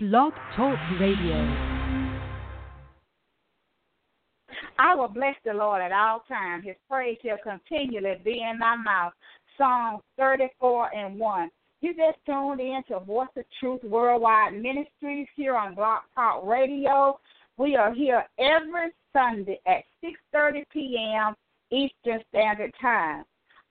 Blog Talk Radio. I will bless the Lord at all times. His praise shall continually be in my mouth. Psalm 34 and 1. You just tuned in to Voice of Truth Worldwide Ministries here on Blog Talk Radio. We are here every Sunday at 6.30 p.m. Eastern Standard Time.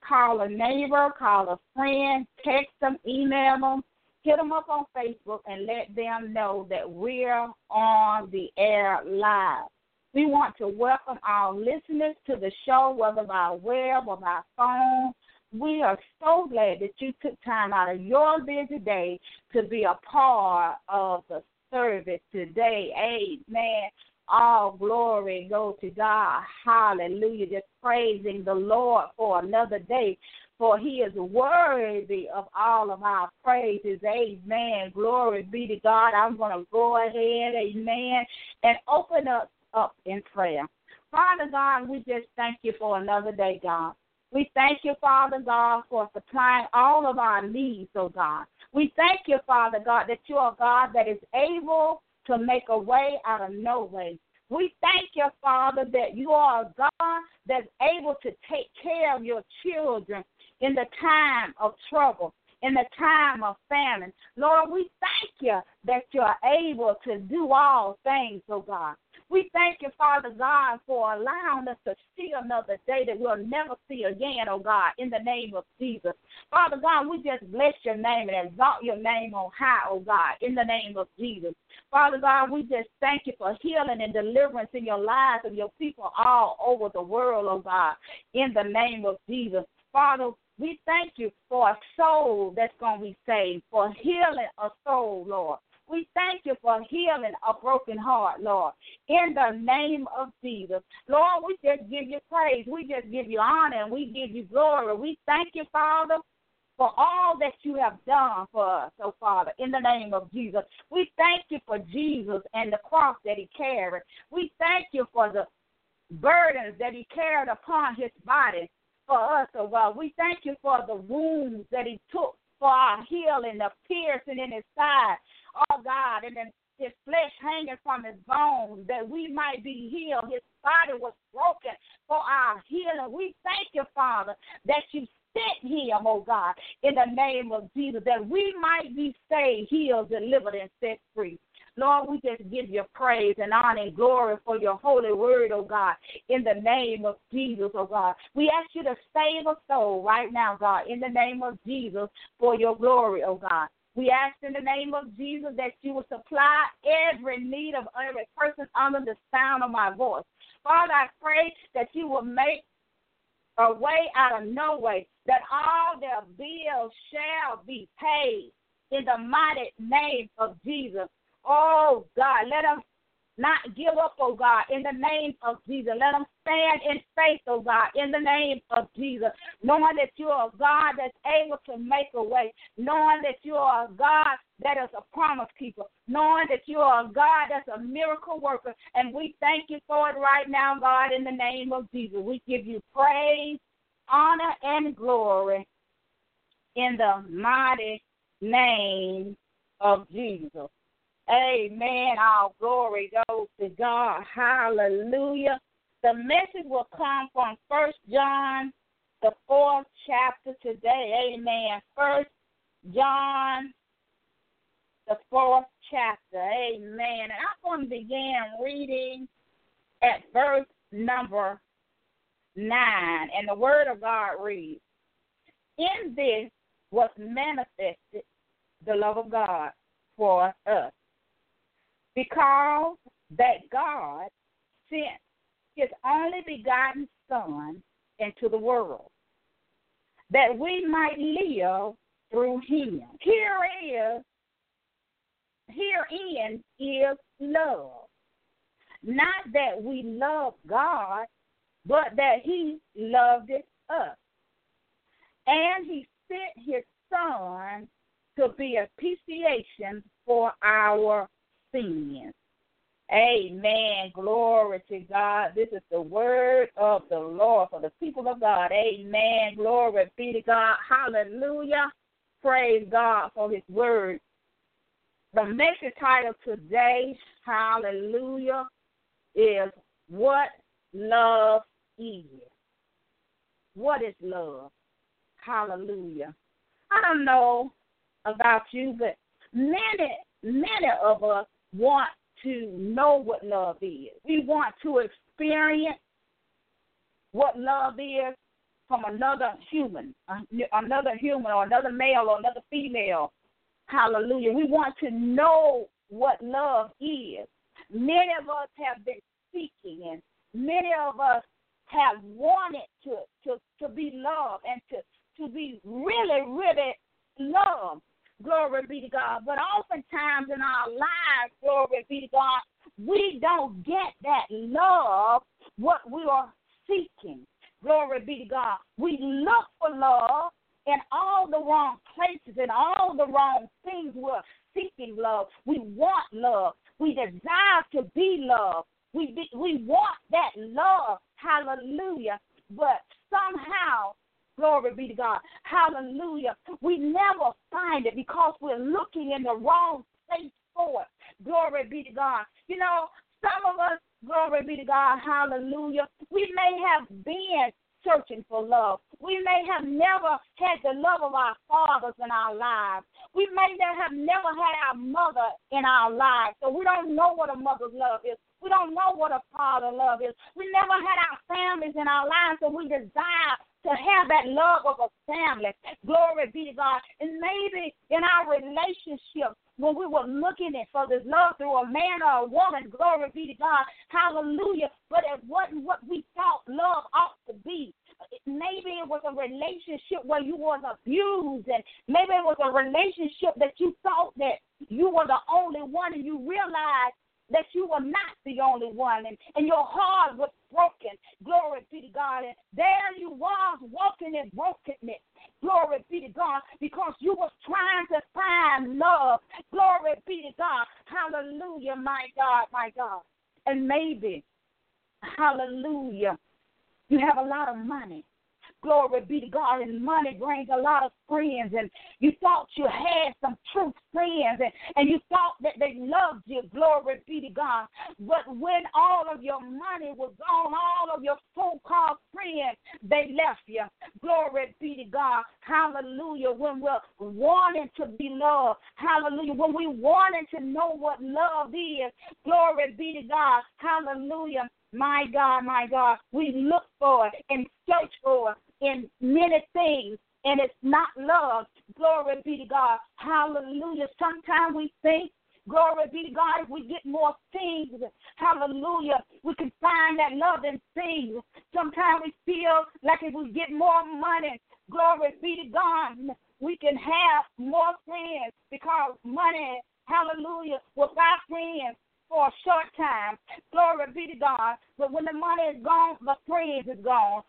Call a neighbor, call a friend, text them, email them, hit them up on Facebook and let them know that we're on the air live. We want to welcome our listeners to the show, whether by web or by phone. We are so glad that you took time out of your busy day to be a part of the service today. Amen. All glory go to God. Hallelujah. Just praising the Lord for another day for he is worthy of all of our praises. Amen. Glory be to God. I'm going to go ahead, amen, and open up, up in prayer. Father God, we just thank you for another day, God. We thank you, Father God, for supplying all of our needs, oh God. We thank you, Father God, that you are God that is able to make a way out of no way. We thank you, Father, that you are a God that's able to take care of your children in the time of trouble, in the time of famine. Lord, we thank you that you're able to do all things, oh God. We thank you, Father God, for allowing us to see another day that we'll never see again, oh God, in the name of Jesus. Father God, we just bless your name and exalt your name on high, oh God, in the name of Jesus. Father God, we just thank you for healing and deliverance in your lives of your people all over the world, oh God, in the name of Jesus. Father, we thank you for a soul that's going to be saved, for healing a soul, Lord. We thank you for healing a broken heart, Lord. In the name of Jesus. Lord, we just give you praise. We just give you honor and we give you glory. We thank you, Father, for all that you have done for us, oh Father, in the name of Jesus. We thank you for Jesus and the cross that he carried. We thank you for the burdens that he carried upon his body for us, oh God. We thank you for the wounds that he took for our healing, the piercing in his side, oh God, and then his flesh hanging from his bones, that we might be healed. His body was broken for our healing. We thank you, Father, that you sent him, oh God, in the name of Jesus, that we might be saved, healed, delivered, and set free. Lord, we just give you praise and honor and glory for your holy word, oh God, in the name of Jesus, oh God. We ask you to save a soul right now, God, in the name of Jesus, for your glory, oh God. We ask in the name of Jesus that you will supply every need of every person under the sound of my voice. Father, I pray that you will make a way out of no way, that all their bills shall be paid in the mighty name of Jesus. Oh, God, let them not give up, oh God, in the name of Jesus. Let them stand in faith, oh God, in the name of Jesus, knowing that you are a God that's able to make a way, knowing that you are a God that is a promise keeper, knowing that you are a God that's a miracle worker. And we thank you for it right now, God, in the name of Jesus. We give you praise, honor, and glory in the mighty name of Jesus. Amen. All glory goes to God. Hallelujah. The message will come from First John, the fourth chapter today. Amen. First John, the fourth chapter. Amen. And I'm going to begin reading at verse number nine. And the word of God reads In this was manifested the love of God for us because that God sent his only begotten Son into the world that we might live through him. Here is herein is love. Not that we love God, but that he loved us. And he sent his son to be a propitiation for our sins. Amen. Glory to God. This is the word of the Lord for the people of God. Amen. Glory be to God. Hallelujah. Praise God for his word. The message title today, hallelujah, is What Love Is. What is love? Hallelujah. I don't know about you, but many, many of us want to know what love is. We want to experience what love is from another human, another human, or another male, or another female. Hallelujah. We want to know what love is. Many of us have been seeking, and many of us have wanted to to to be loved and to to be really, really loved. Glory be to God. But oftentimes in our lives, glory be to God, we don't get that love, what we are seeking. Glory be to God. We look for love in all the wrong places and all the wrong things. We're seeking love. We want love. We desire to be loved. We be, we want that love. Hallelujah. But somehow Glory be to God. Hallelujah. We never find it because we're looking in the wrong place for it. Glory be to God. You know, some of us, glory be to God, hallelujah, we may have been searching for love. We may have never had the love of our fathers in our lives. We may have never had our mother in our lives, so we don't know what a mother's love is. We don't know what a father love is. We never had our families in our lives, and we desire to have that love of a family. Glory be to God. And maybe in our relationship, when we were looking at for this love through a man or a woman, glory be to God, hallelujah. But it wasn't what we thought love ought to be. Maybe it was a relationship where you was abused, and maybe it was a relationship that you thought that you were the only one, and you realized that you were not the only one and, and your heart was broken. Glory be to God. And there you was walking in brokenness. Glory be to God because you was trying to find love. Glory be to God. Hallelujah, my God, my God. And maybe, hallelujah, you have a lot of money. Glory be to God. And money brings a lot of friends. And you thought you had some true friends. And, and you thought that they loved you. Glory be to God. But when all of your money was gone, all of your so called friends, they left you. Glory be to God. Hallelujah. When we're wanting to be loved. Hallelujah. When we wanting to know what love is. Glory be to God. Hallelujah. My God, my God, we look for it and search for it in many things, and it's not love. Glory be to God. Hallelujah. Sometimes we think Glory be to God. If we get more things, hallelujah, we can find that love in things. Sometimes we feel like if we get more money, glory be to God, we can have more friends because money, hallelujah, will buy friends for a short time. Glory be to God. But when the money is gone, the friends is gone.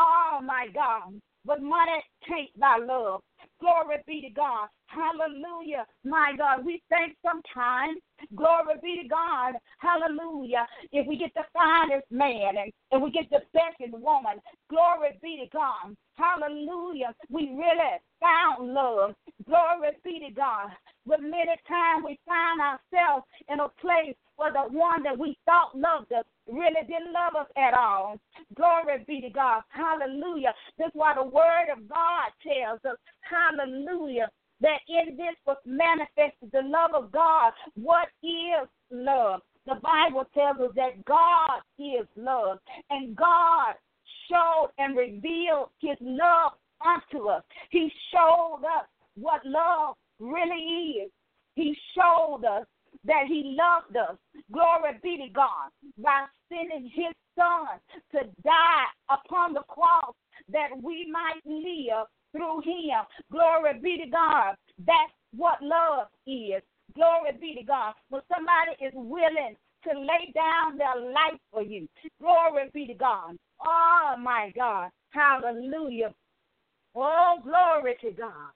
Oh my God. But money can't buy love. Glory be to God. Hallelujah. My God, we think sometimes, glory be to God. Hallelujah. If we get the finest man and, and we get the best woman, glory be to God. Hallelujah. We really found love. Glory be to God. But many times we find ourselves in a place where the one that we thought loved us really didn't love us at all. Glory be to God. Hallelujah. That's why the word of God tells us, hallelujah, that in this was manifested the love of God. What is love? The Bible tells us that God is love, and God showed and revealed his love unto us. He showed us what love really is. He showed us that he loved us. Glory be to God by sending his son to die upon the cross that we might live through him. Glory be to God. That's what love is. Glory be to God. When somebody is willing to lay down their life for you. Glory be to God. Oh my God. Hallelujah. Oh, glory to God.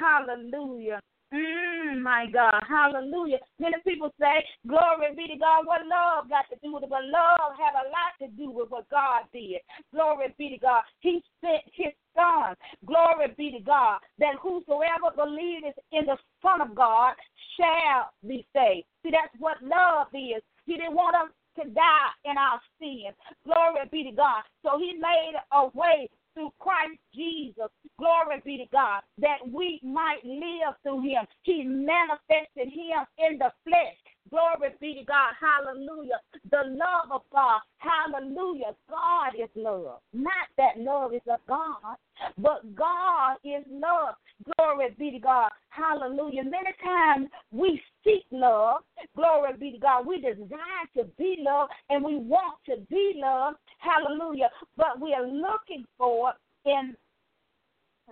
Hallelujah. Mm, my God, hallelujah. Many people say, Glory be to God. What love got to do with it? But love had a lot to do with what God did. Glory be to God. He sent his son. Glory be to God. That whosoever believes in the Son of God shall be saved. See, that's what love is. He didn't want us to die in our sins. Glory be to God. So he made a way through Christ Jesus. Glory be to God that we might live through him. He manifested him in the flesh. Glory be to God. Hallelujah. The love of God. Hallelujah. God is love. Not that love is of God, but God is love. Glory be to God. Hallelujah. Many times we seek love. Glory be to God. We desire to be loved and we want to be loved. Hallelujah. But we are looking for in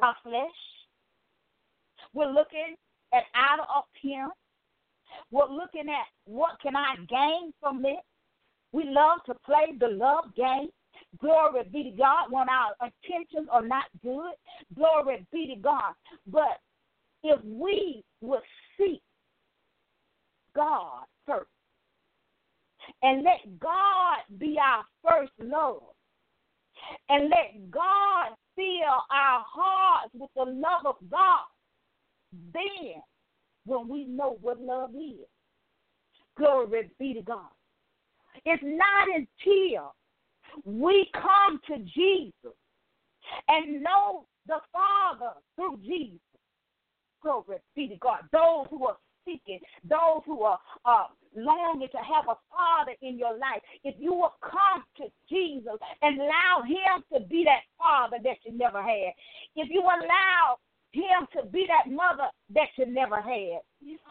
our flesh. We're looking at outer appearance. We're looking at what can I gain from it. We love to play the love game. Glory be to God when our intentions are not good. Glory be to God. But if we would seek God first and let God be our first love and let God fill our hearts with the love of God, then when we know what love is, glory be to God. It's not until we come to Jesus and know the Father through Jesus. Glory be to God. Those who are seeking, those who are uh, longing to have a Father in your life, if you will come to Jesus and allow Him to be that Father that you never had, if you allow him to be that mother that you never had.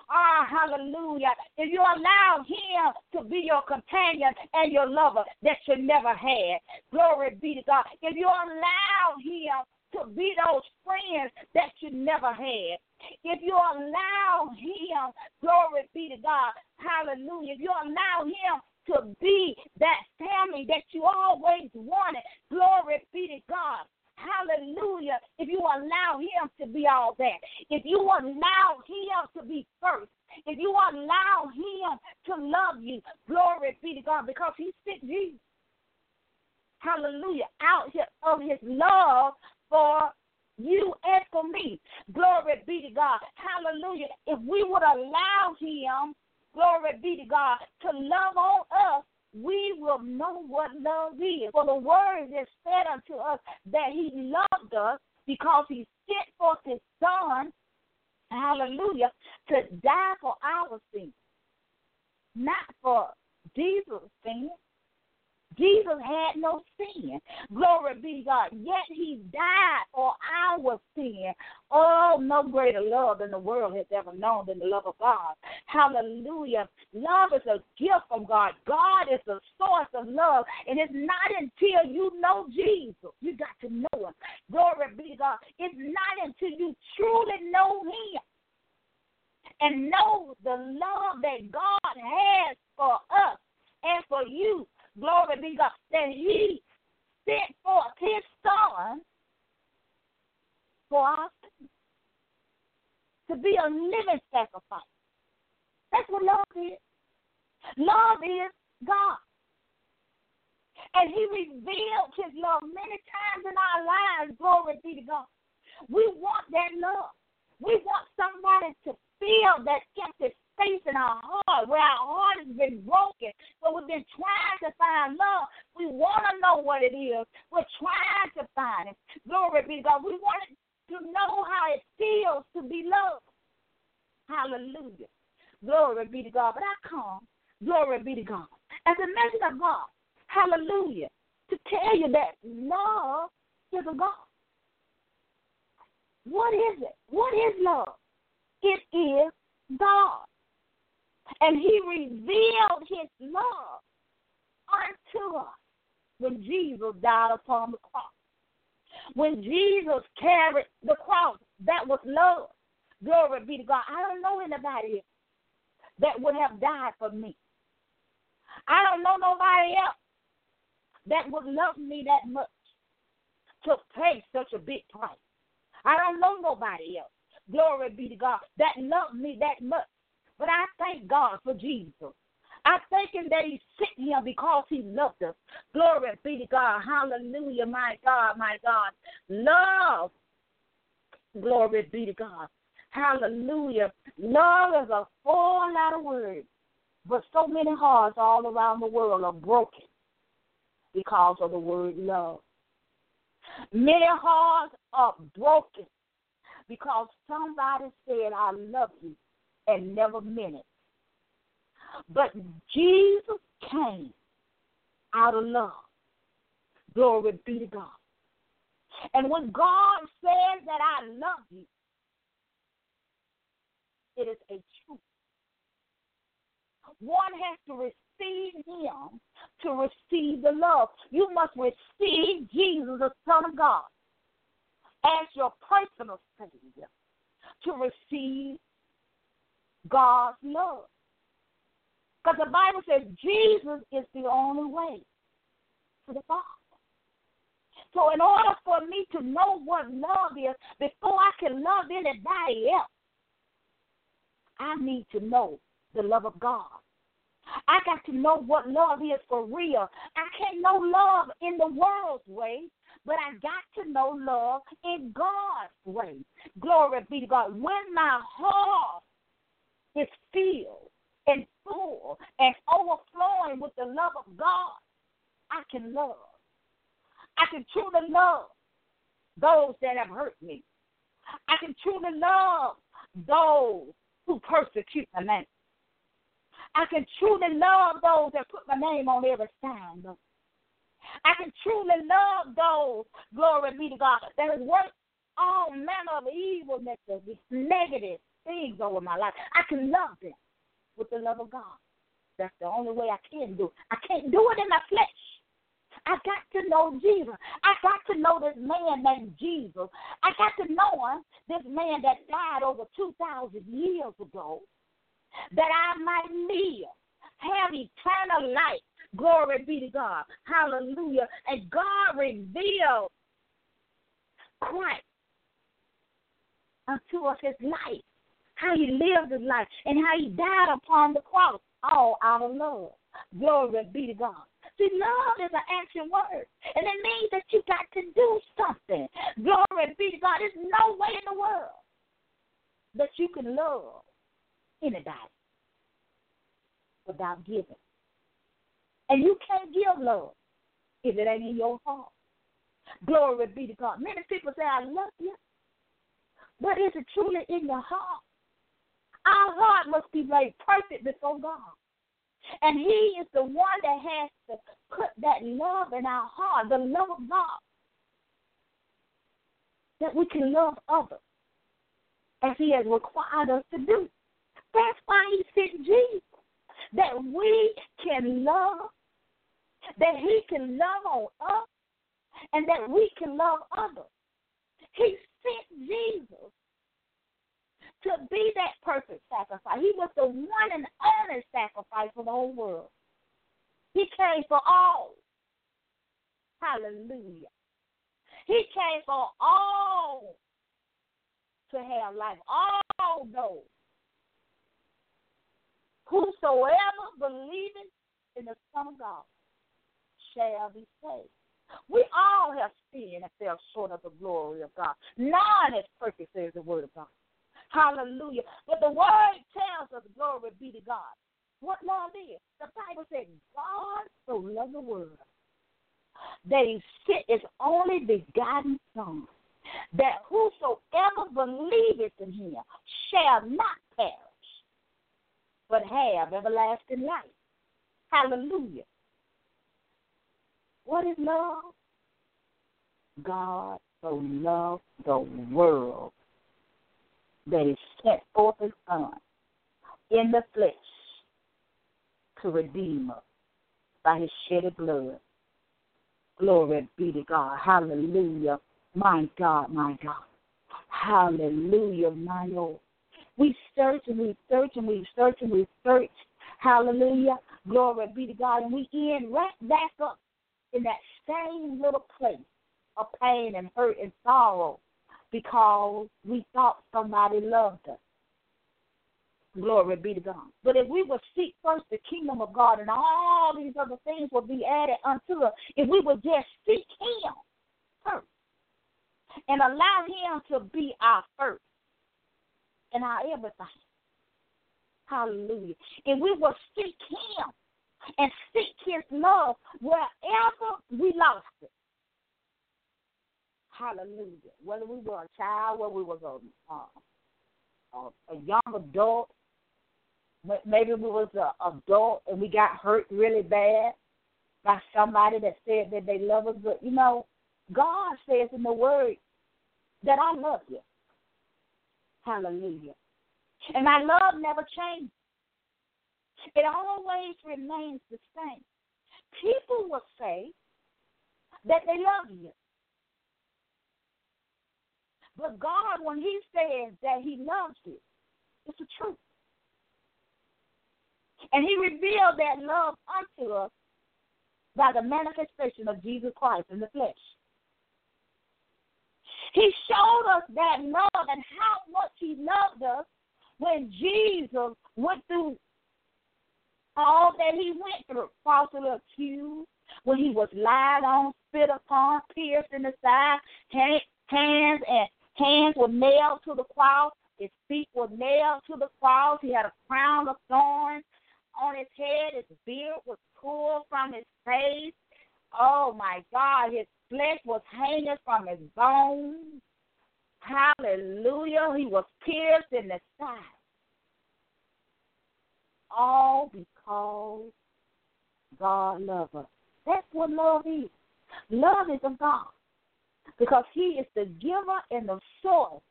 Ah, hallelujah. If you allow him to be your companion and your lover that you never had, glory be to God. If you allow him to be those friends that you never had, if you allow him, glory be to God, hallelujah. If you allow him to be that family that you always wanted, glory be to God. Hallelujah. If you allow him to be all that, if you allow him to be first, if you allow him to love you, glory be to God, because he sent Jesus. Hallelujah. Out of his love for you and for me. Glory be to God. Hallelujah. If we would allow him, glory be to God, to love on us, we will know what love is. For the word is said unto us that he loved us because he sent forth his son, hallelujah, to die for our sins, not for Jesus' sins. Jesus had no sin. Glory be God. Yet he died for our sin. Oh, no greater love than the world has ever known than the love of God. Hallelujah. Love is a gift from God. God is the source of love. And it's not until you know Jesus. You got to know him. Glory be God. It's not until you truly know him and know the love that God has for us and for you glory be God, that He sent forth His Son for us to be a living sacrifice. That's what love is. Love is God. And He revealed His love many times in our lives. Glory be to God. We want that love. We want somebody to feel that empty space in our heart where our heart has been broken, but we've been trying to find love. We want to know what it is. We're trying to find it. Glory be to God. We want to know how it feels to be loved. Hallelujah. Glory be to God. But I come, glory be to God, as a message of God. Hallelujah. To tell you that love is a God. What is it? What is love? It is God. And he revealed his love unto us when Jesus died upon the cross. When Jesus carried the cross, that was love. Glory be to God. I don't know anybody that would have died for me. I don't know nobody else that would love me that much to pay such a big price. I don't know nobody else. Glory be to God that loved me that much but I thank God for Jesus. I thank him that he sent him because he loved us. Glory be to God. Hallelujah, my God, my God. Love. Glory be to God. Hallelujah. Love is a four letter word, but so many hearts all around the world are broken because of the word love. Many hearts are broken because somebody said, I love you, and never meant it. But Jesus came out of love. Glory be to God. And when God says that I love you, it is a truth. One has to receive Him to receive the love. You must receive Jesus, the Son of God, as your personal Savior to receive God's love. Because the Bible says Jesus is the only way to the Father. So, in order for me to know what love is, before I can love anybody else, I need to know the love of God. I got to know what love is for real. I can't know love in the world's way, but I got to know love in God's way. Glory be to God. When my heart is filled and full and overflowing with the love of God, I can love. I can truly love those that have hurt me. I can truly love those who persecute my name. I can truly love those that put my name on every sign. I can truly love those, glory be to God, that has worked all manner of evilness, negative things over my life. I can love them with the love of God. That's the only way I can do it. I can't do it in my flesh. I got to know Jesus. I got to know this man named Jesus. I got to know him, this man that died over 2,000 years ago, that I might live, have eternal life. Glory be to God. Hallelujah. And God revealed Christ unto us his life, how he lived his life, and how he died upon the cross, all out of love. Glory be to God. See, love is an action word. And it means that you got to do something. Glory be to God. There's no way in the world that you can love anybody without giving. And you can't give love if it ain't in your heart. Glory be to God. Many people say, I love you. But is it truly in your heart? Our heart must be made perfect before God. And He is the one that has to put that love in our heart, the love of God, that we can love others as He has required us to do. That's why He sent Jesus, that we can love, that He can love on us, and that we can love others. He sent Jesus to be that perfect sacrifice. He was the one and only sacrifice for the whole world. He came for all. Hallelujah. He came for all to have life. All those. Whosoever believeth in the Son of God shall be saved. We all have sinned and fell short of the glory of God. None is perfect, says the word of God. Hallelujah. But the word tells us, glory be to God. What love is? The Bible says, God so loved the world that he sent his only begotten Son, that whosoever believeth in him shall not perish, but have everlasting life. Hallelujah. What is love? God so loved the world that he sent forth his Son in the flesh to redeem us by his shedded blood. Glory be to God. Hallelujah. My God, my God. Hallelujah, my Lord. We search and we search and we search and we search. Hallelujah. Glory be to God. And we end right back up in that same little place of pain and hurt and sorrow because we thought somebody loved us. Glory be to God. But if we would seek first the kingdom of God and all these other things will be added unto us, if we would just seek Him first and allow Him to be our first, in our everything. Hallelujah. And we will seek Him and seek His love wherever we lost it. Hallelujah. Whether we were a child, whether we was a, uh, a, a young adult, maybe we was an adult and we got hurt really bad by somebody that said that they love us. But, you know, God says in the Word that I love you. Hallelujah. And my love never changes. It always remains the same. People will say that they love you. But God, when He says that He loves you, it's the truth. And He revealed that love unto us by the manifestation of Jesus Christ in the flesh. He showed us that love and how much He loved us when Jesus went through all that He went through, falsely accused, when He was lied on, spit upon, pierced in the side, hands and hands were nailed to the cross, his feet were nailed to the cross. He had a crown of thorns on his head. His beard was pulled from his face. Oh my God, his flesh was hanging from his bones. Hallelujah. He was pierced in the side. All because God loves us. That's what love is. Love is of God. Because He is the giver and the source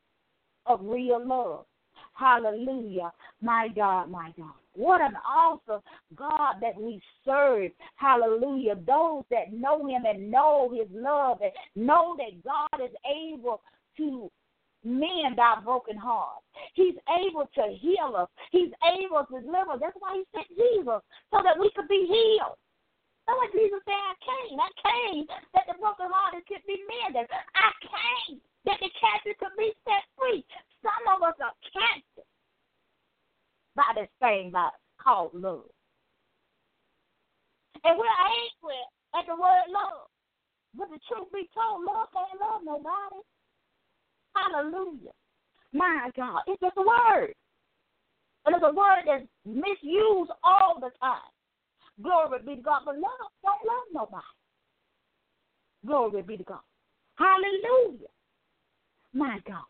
of real love. Hallelujah. My God, my God. What an awesome God that we serve. Hallelujah. Those that know Him and know His love and know that God is able to mend our broken hearts. He's able to heal us. He's able to deliver. us. That's why He sent Jesus, so that we could be healed. That's why Jesus said, I came. I came that the broken hearted could be mended. I came that the captive could be set free. Some of us are captive by this thing by, called love. And we're angry at the word love. But the truth be told, love can't love nobody. Hallelujah. My God, it's just a word. And it's a word that's misused all the time. Glory be to God. But love don't love nobody. Glory be to God. Hallelujah. My God.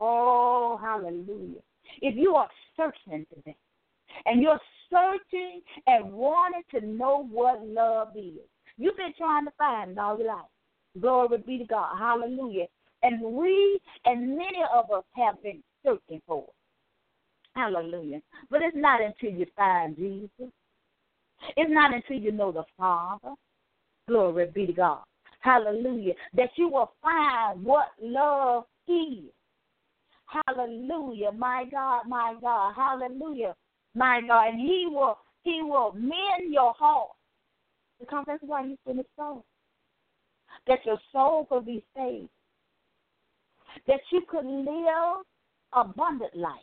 Oh, hallelujah. If you are searching today and you're searching and wanting to know what love is, you've been trying to find it all your life. Glory be to God. Hallelujah. And we and many of us have been searching for it. Hallelujah. But it's not until you find Jesus. It's not until you know the Father. Glory be to God. Hallelujah. That you will find what love is. Hallelujah. My God, my God. Hallelujah. My God. And he will he will mend your heart. Because that's why he sent his soul. That your soul could be saved. That you could live abundant life.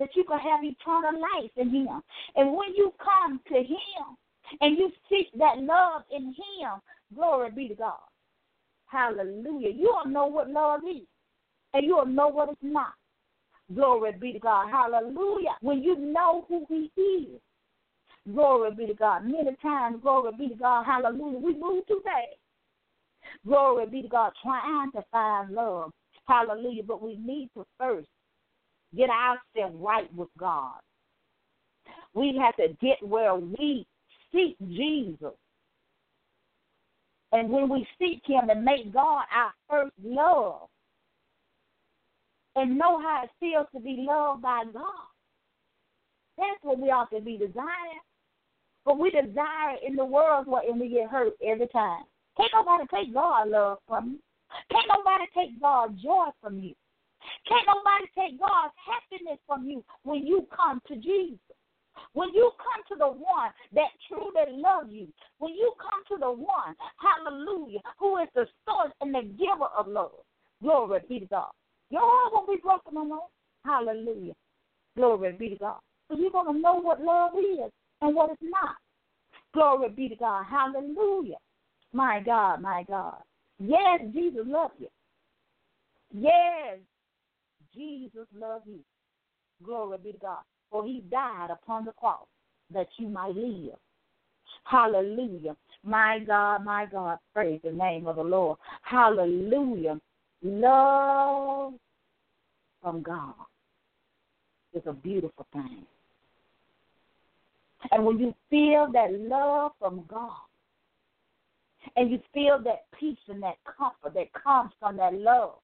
That you can have eternal life in him. And when you come to him and you seek that love in him, glory be to God. Hallelujah. You'll know what love is and you'll know what it's not. Glory be to God. Hallelujah. When you know who He is. Glory be to God. Many times, glory be to God. Hallelujah. We move too fast. Glory be to God. Trying to find love. Hallelujah. But we need to first get ourselves right with God. We have to get where we seek Jesus. And when we seek Him and make God our first love, and know how it feels to be loved by God. That's what we ought to be desiring. But we desire in the world and we get hurt every time. Can't nobody take God love from you. Can't nobody take God joy from you. Can't nobody take God's happiness from you when you come to Jesus. When you come to the one that truly loves you, when you come to the one, hallelujah, who is the source and the giver of love, glory be to God. Your heart won't be broken no more. Hallelujah. Glory be to God. So you're going to know what love is and what it's not. Glory be to God. Hallelujah. My God, my God. Yes, Jesus loves you. Yes, Jesus loved you. Glory be to God. For he died upon the cross that you might live. Hallelujah. My God, my God, praise the name of the Lord. Hallelujah. Love from God is a beautiful thing. And when you feel that love from God, and you feel that peace and that comfort that comes from that love,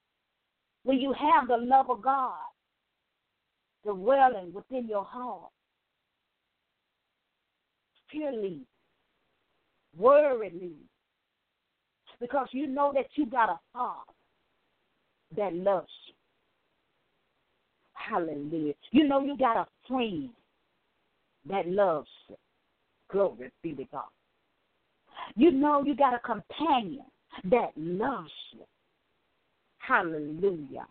when you have the love of God dwelling within your heart, fearly, worriedly, because you know that you got a Father that loves you. Hallelujah. You know you got a friend that loves you. Glory be to God. You know you got a companion that loves you. Hallelujah.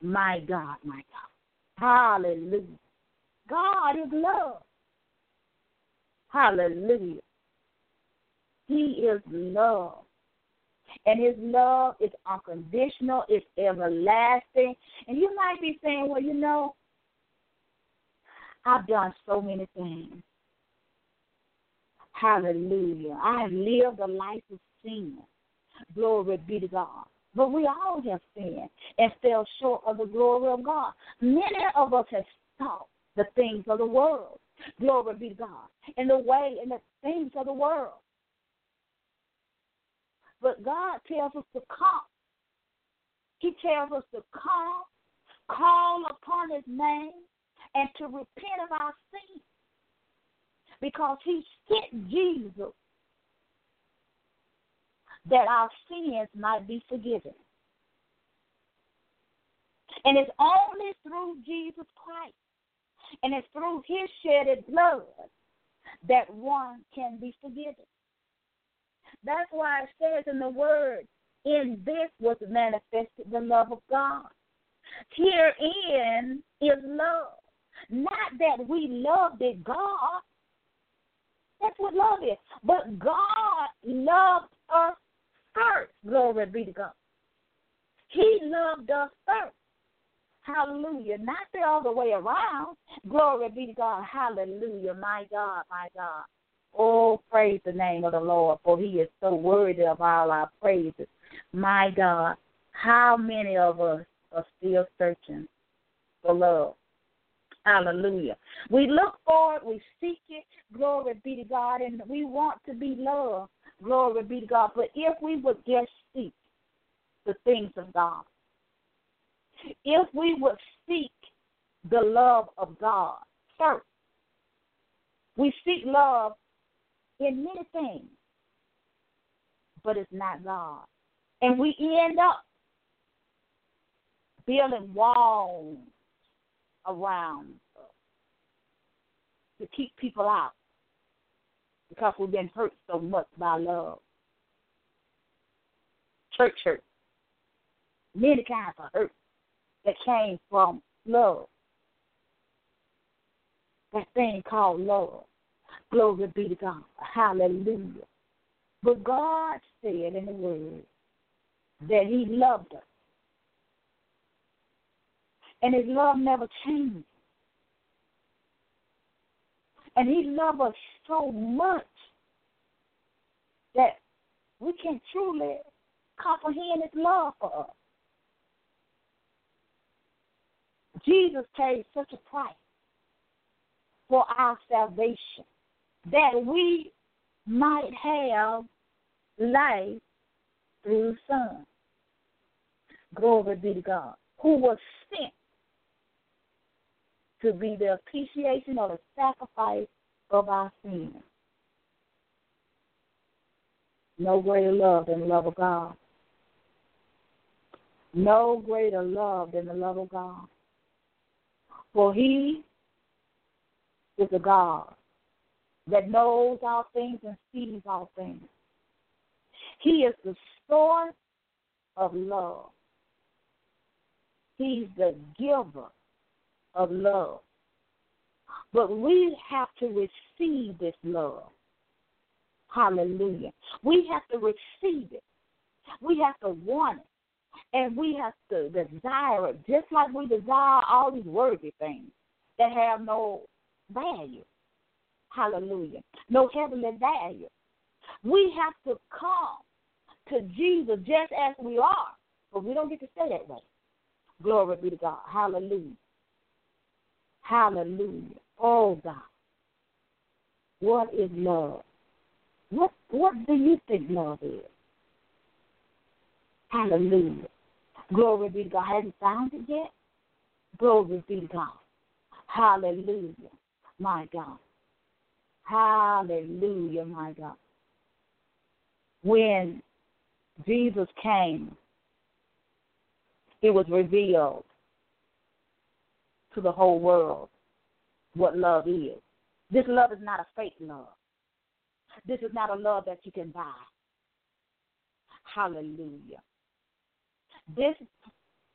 My God, my God. Hallelujah. God is love. Hallelujah. He is love. And his love is unconditional, it's everlasting. And you might be saying, well, you know, I've done so many things. Hallelujah. I have lived a life of sin. Glory be to God. But we all have sinned and fell short of the glory of God. Many of us have sought the things of the world. Glory be to God. In the way and the things of the world. But God tells us to come. He tells us to come, call upon His name, and to repent of our sins. Because He sent Jesus that our sins might be forgiven. And it's only through Jesus Christ and it's through his shedded blood that one can be forgiven. That's why it says in the word, in this was manifested the love of God. Herein is love. Not that we loved it, God. That's what love is. But God loved us first. Glory be to God. He loved us first. Hallelujah. Not the other way around. Glory be to God. Hallelujah. My God, my God. Oh, praise the name of the Lord, for he is so worthy of all our praises. My God, how many of us are still searching for love? Hallelujah. We look for it, we seek it. Glory be to God, and we want to be loved. Glory be to God. But if we would just seek the things of God, if we would seek the love of God first, we seek love in many things, but it's not God. And we end up building walls around us to keep people out because we've been hurt so much by love. Church hurt. Many kinds of hurt that came from love. That thing called love. Glory be to God. Hallelujah. But God said in the Word that He loved us. And His love never changes. And He loved us so much that we can truly comprehend His love for us. Jesus paid such a price for our salvation that we might have life through Son. Glory be to God, who was sent to be the propitiation or the sacrifice of our sins. No greater love than the love of God. No greater love than the love of God. For he is a God that knows all things and sees all things. He is the source of love. He's the giver of love. But we have to receive this love. Hallelujah. We have to receive it. We have to want it. And we have to desire it, just like we desire all these worthy things that have no value. Hallelujah. No heavenly value. We have to come to Jesus just as we are, but we don't get to stay that way. Glory be to God. Hallelujah. Hallelujah. Oh God. What is love? What what do you think love is? Hallelujah. Glory be to God. Haven't found it yet? Glory be to God. Hallelujah. My God. Hallelujah, my God. When Jesus came, it was revealed to the whole world what love is. This love is not a fake love. This is not a love that you can buy. Hallelujah. This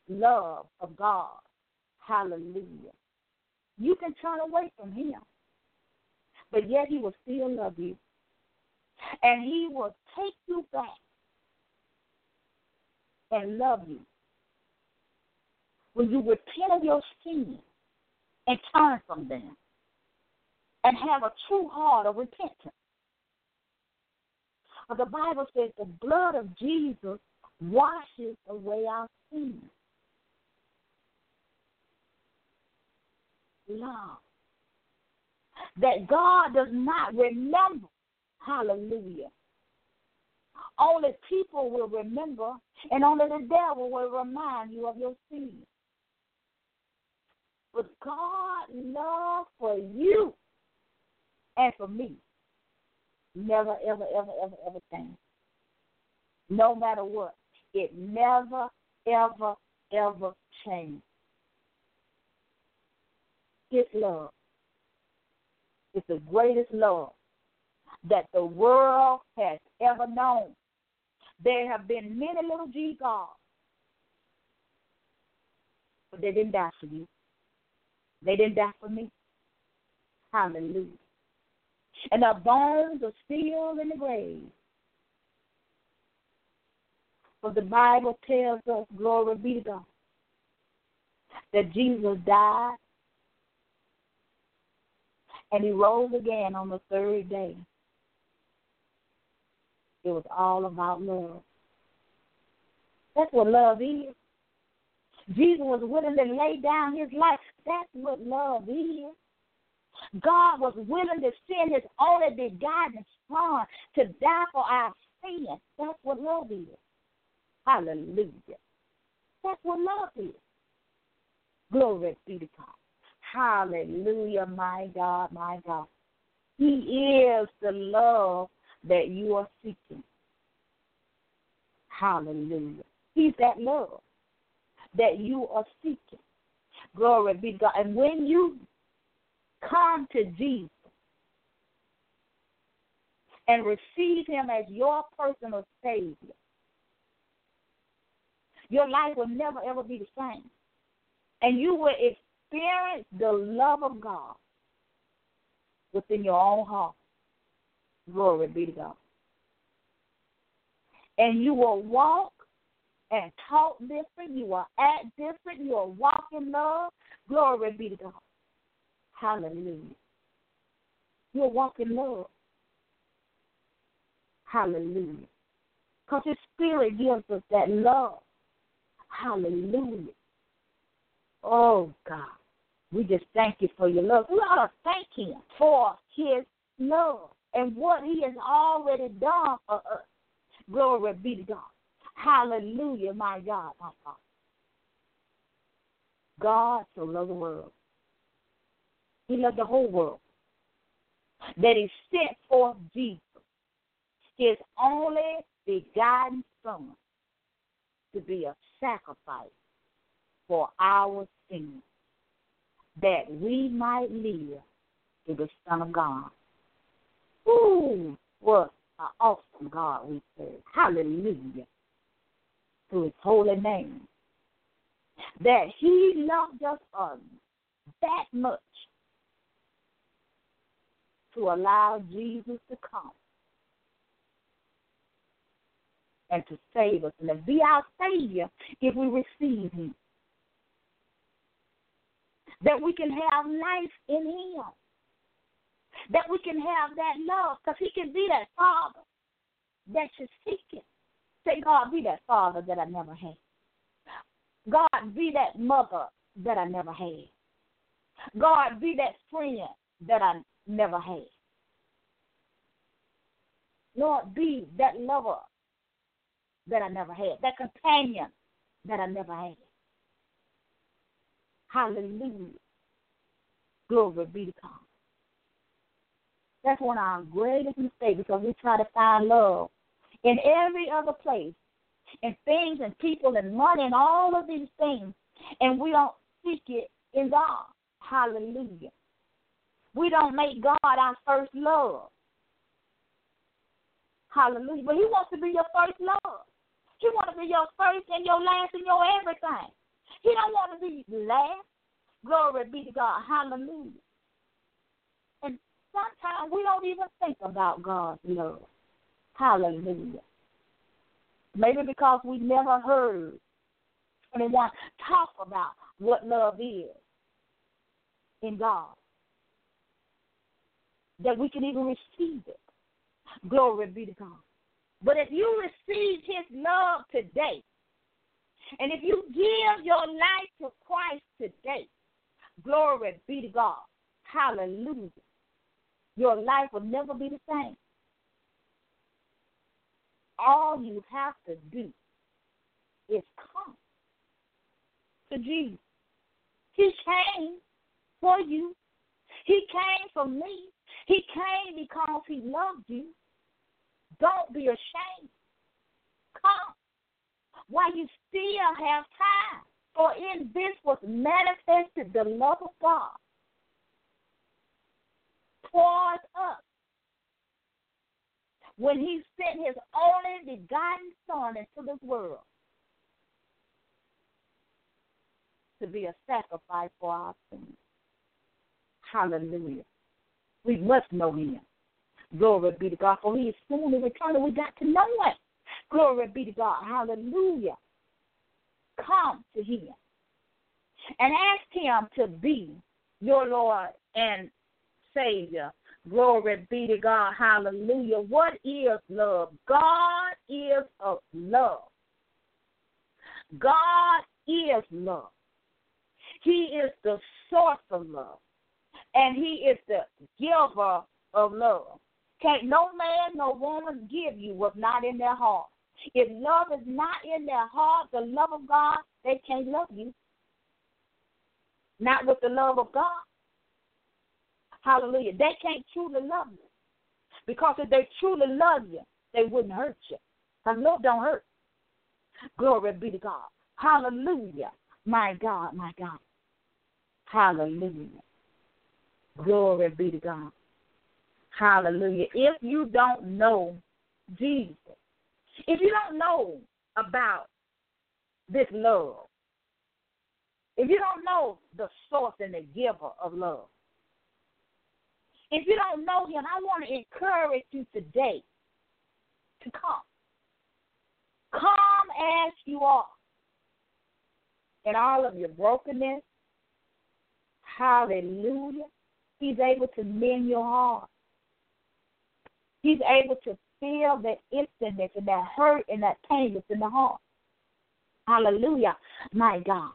love of God, hallelujah. You can turn away from Him, but yet He will still love you. And He will take you back and love you. When you repent of your sin and turn from them and have a true heart of repentance. But the Bible says the blood of Jesus washes away our sins. Love. That God does not remember. Hallelujah. Only people will remember, and only the devil will remind you of your sins. But God love for you and for me never, ever, ever, ever, ever change. No matter what. It never, ever, ever changes. His love is the greatest love that the world has ever known. There have been many little G gods, but they didn't die for you. They didn't die for me. Hallelujah. And our bones are still in the grave. But the Bible tells us, glory be to God, that Jesus died and he rose again on the third day. It was all about love. That's what love is. Jesus was willing to lay down his life. That's what love is. God was willing to send his only begotten son to die for our sins. That's what love is. Hallelujah. That's what love is. Glory be to God. Hallelujah, my God, my God. He is the love that you are seeking. Hallelujah. He's that love that you are seeking. Glory be God. And when you come to Jesus and receive Him as your personal Savior, your life will never ever be the same. And you will experience the love of God within your own heart. Glory be to God. And you will walk and talk different. You will act different. You will walk in love. Glory be to God. Hallelujah. You'll walk in love. Hallelujah. Because His Spirit gives us that love. Hallelujah. Oh, God. We just thank you for your love. We ought to thank Him for His love and what He has already done for us. Glory be to God. Hallelujah, my God, my God. God so loved the world. He loved the whole world. That He sent forth Jesus, His only begotten Son, to be a sacrifice for our sins, that we might live to the Son of God. Ooh, what an awesome God we serve. Hallelujah to his holy name. That he loved us uh, that much to allow Jesus to come and to save us and to be our Savior if we receive Him. That we can have life in Him. That we can have that love because He can be that Father that you're seeking. Say, God, be that Father that I never had. God, be that mother that I never had. God, be that friend that I never had. Lord, be that lover that I never had, that companion that I never had. Hallelujah. Glory be to God. That's one of our greatest mistakes because we try to find love in every other place, in things and people and money and all of these things, and we don't seek it in God. Hallelujah. We don't make God our first love. Hallelujah. But He wants to be your first love. He wants to be your first and your last and your everything. He don't want to be last. Glory be to God. Hallelujah. And sometimes we don't even think about God's love. Hallelujah. Maybe because we never heard anyone talk about what love is in God. That we can even receive it. Glory be to God. But if you receive his love today, and if you give your life to Christ today, glory be to God. Hallelujah. Your life will never be the same. All you have to do is come to Jesus. He came for you. He came for me. He came because he loved you. Don't be ashamed. Come while you still have time. For in this was manifested the love of God towards us when he sent his only begotten Son into this world to be a sacrifice for our sins. Hallelujah. We must know him. Glory be to God. For he is soon to return. We got to know him. Glory be to God. Hallelujah. Come to him and ask him to be your Lord and Savior. Glory be to God. Hallelujah. What is love? God is of love. God is love. He is the source of love. And he is the giver of love. Can't no man, no woman give you what's not in their heart. If love is not in their heart, the love of God, they can't love you. Not with the love of God. Hallelujah. They can't truly love you. Because if they truly love you, they wouldn't hurt you. Because love don't hurt. Glory be to God. Hallelujah. My God, my God. Hallelujah. Glory be to God. Hallelujah. If you don't know Jesus, if you don't know about this love, if you don't know the source and the giver of love, if you don't know him, I want to encourage you today to come. Come as you are. In all of your brokenness, hallelujah. He's able to mend your heart. He's able to feel that emptiness and that hurt and that pain that's in the heart. Hallelujah. My God.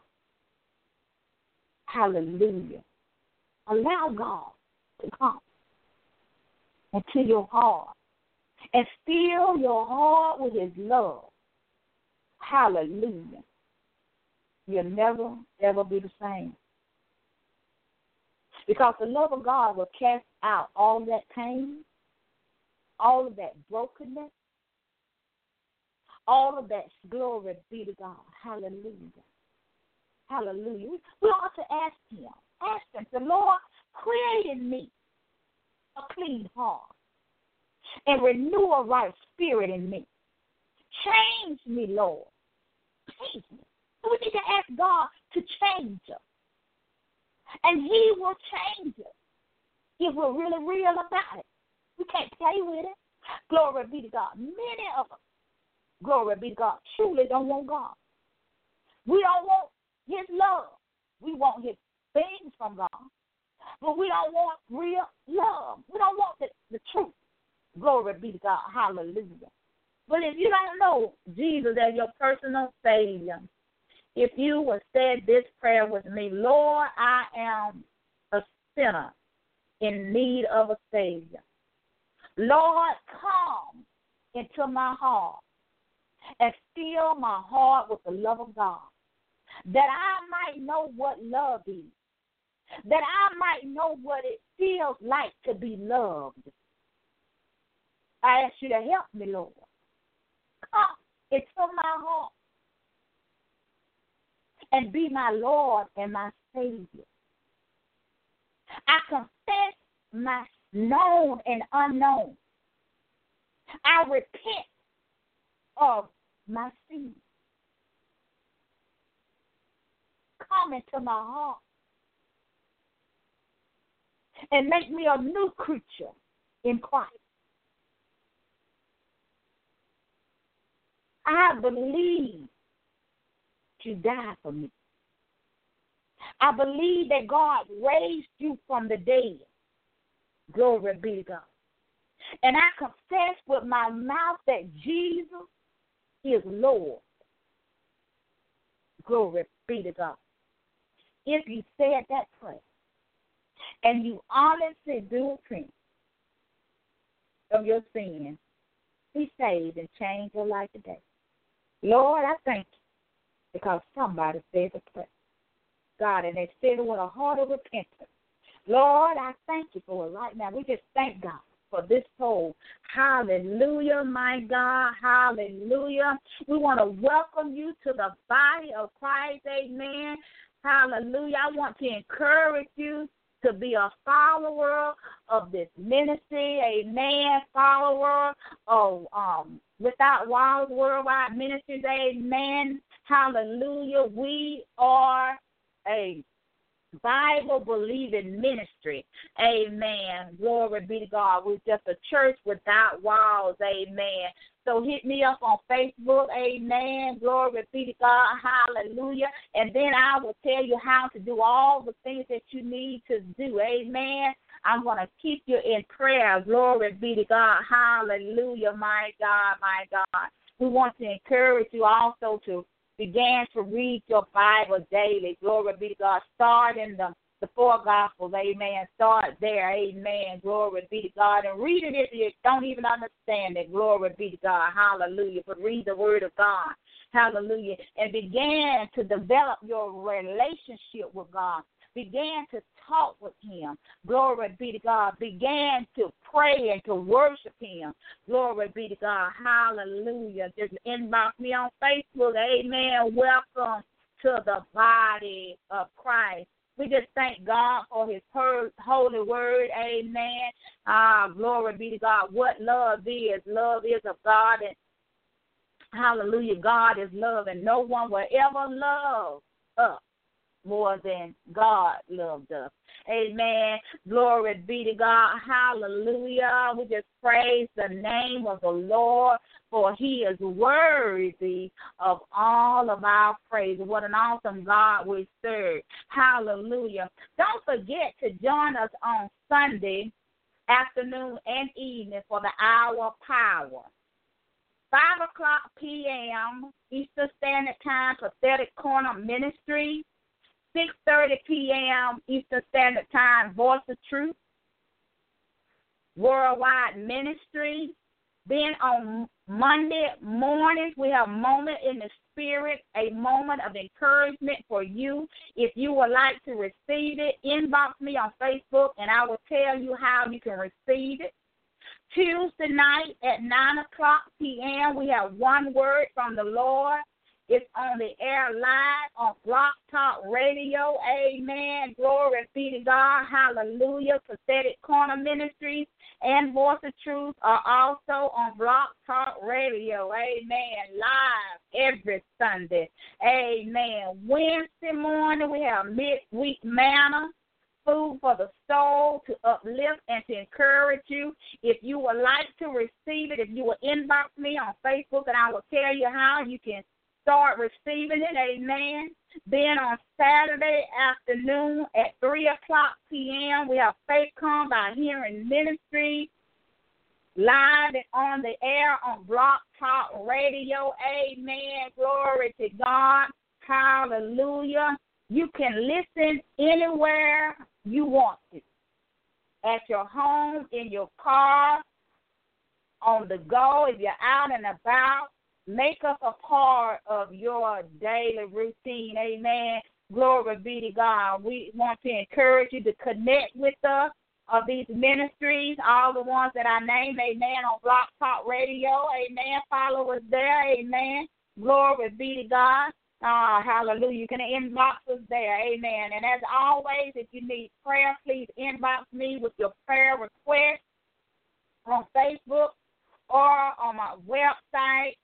Hallelujah. Allow God to come into your heart and fill your heart with His love. Hallelujah. You'll never, ever be the same. Because the love of God will cast out all that pain, all of that brokenness, all of that glory be to God. Hallelujah. Hallelujah. We ought to ask Him. Ask Him, the Lord, create in me a clean heart and renew a right spirit in me. Change me, Lord. Change me. So we need to ask God to change us. And He will change us if we're really real about it. We can't play with it. Glory be to God. Many of us glory be to God, truly don't want God. We don't want His love. We want His things from God. But we don't want real love. We don't want the, the truth. Glory be to God. Hallelujah. But if you don't know Jesus as your personal Savior, if you would say this prayer with me, Lord, I am a sinner in need of a Savior. Lord, come into my heart and fill my heart with the love of God, that I might know what love is, that I might know what it feels like to be loved. I ask you to help me, Lord. Come into my heart and be my Lord and my Savior. I confess my known and unknown. I repent of my sins. Come into my heart and make me a new creature in Christ. I believe you died for me. I believe that God raised you from the dead. Glory be to God. And I confess with my mouth that Jesus is Lord. Glory be to God. If you said that prayer and you honestly do repent of your sin, be saved and change your life today. Lord, I thank you because somebody said the prayer. God, and they said it with a heart of repentance. Lord, I thank you for it right now. We just thank God for this soul. Hallelujah, my God. Hallelujah. We want to welcome you to the body of Christ. Amen. Hallelujah. I want to encourage you to be a follower of this ministry, a man follower of um, Without Walls Worldwide Ministries, amen, hallelujah. We are a Bible believing ministry. Amen. Glory be to God. We're just a church without walls. Amen. So hit me up on Facebook. Amen. Glory be to God. Hallelujah. And then I will tell you how to do all the things that you need to do. Amen. I'm going to keep you in prayer. Glory be to God. Hallelujah. My God, my God. We want to encourage you also to begin to read your Bible daily. Glory be to God. Start in the, the four Gospels. Amen. Start there. Amen. Glory be to God. And read it if you don't even understand it. Glory be to God. Hallelujah. But read the Word of God. Hallelujah. And began to develop your relationship with God began to talk with him. Glory be to God. Began to pray and to worship him. Glory be to God. Hallelujah. Just inbox me on Facebook. Amen. Welcome to the body of Christ. We just thank God for his holy word. Amen. Ah, glory be to God. What love is. Love is of God. And hallelujah. God is love. And no one will ever love us more than God loved us. Amen. Glory be to God. Hallelujah. We just praise the name of the Lord for he is worthy of all of our praise. What an awesome God we serve. Hallelujah. Don't forget to join us on Sunday afternoon and evening for the hour of power. 5 o'clock p.m. Eastern Standard Time, Prophetic Corner Ministry. 6.30 p.m. Eastern Standard Time, Voice of Truth, Worldwide Ministry. Then on Monday mornings, we have Moment in the Spirit, a moment of encouragement for you. If you would like to receive it, inbox me on Facebook and I will tell you how you can receive it. Tuesday night at 9 o'clock p.m., we have one word from the Lord. It's on the air live on Blog Talk Radio. Amen. Glory be to God. Hallelujah. Prophetic Corner Ministries and Voice of Truth are also on Blog Talk Radio. Amen. Live every Sunday. Amen. Wednesday morning we have midweek manna. food for the soul to uplift and to encourage you. If you would like to receive it, if you will inbox me on Facebook and I will tell you how you can start receiving it. Amen. Then on Saturday afternoon at 3 o'clock p.m., we have Faith Come by Hearing Ministry live and on the air on Blog Talk Radio. Amen. Glory to God. Hallelujah. You can listen anywhere you want to. At your home, in your car, on the go, if you're out and about, make us a part of your daily routine. Amen. Glory be to God. We want to encourage you to connect with us of these ministries, all the ones that I named, amen, on Blog Talk Radio, amen. Follow us there, amen. Glory be to God. Ah, hallelujah. You can inbox us there. Amen. And as always, if you need prayer, please inbox me with your prayer request on Facebook or on my website,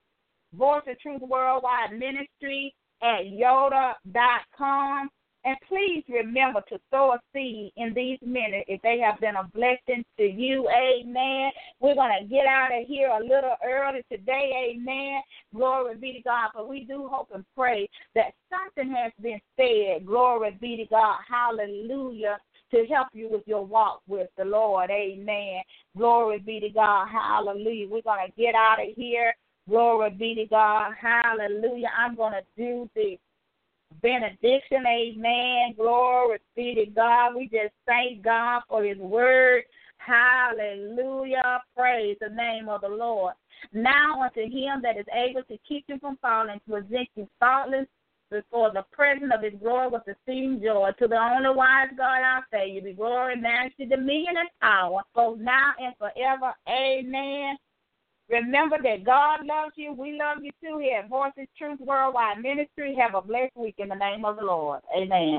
Voice of Truth Worldwide Ministry at yoda.com. And please remember to sow a seed in these minutes if they have been a blessing to you. Amen. We're going to get out of here a little early today. Amen. Glory be to God. But we do hope and pray that something has been said. Glory be to God. Hallelujah to help you with your walk with the Lord. Amen. Glory be to God. Hallelujah. We're going to get out of here. Glory be to God. Hallelujah. I'm going to do the benediction. Amen. Glory be to God. We just thank God for his word. Hallelujah. Praise the name of the Lord. Now unto him that is able to keep you from falling, to present you faultless before the presence of his glory with exceeding joy. To the only wise God I say, you be glory, majesty, dominion, and power, both now and forever. Amen. Remember that God loves you. We love you too here at Voices Truth Worldwide Ministry. Have a blessed week in the name of the Lord. Amen.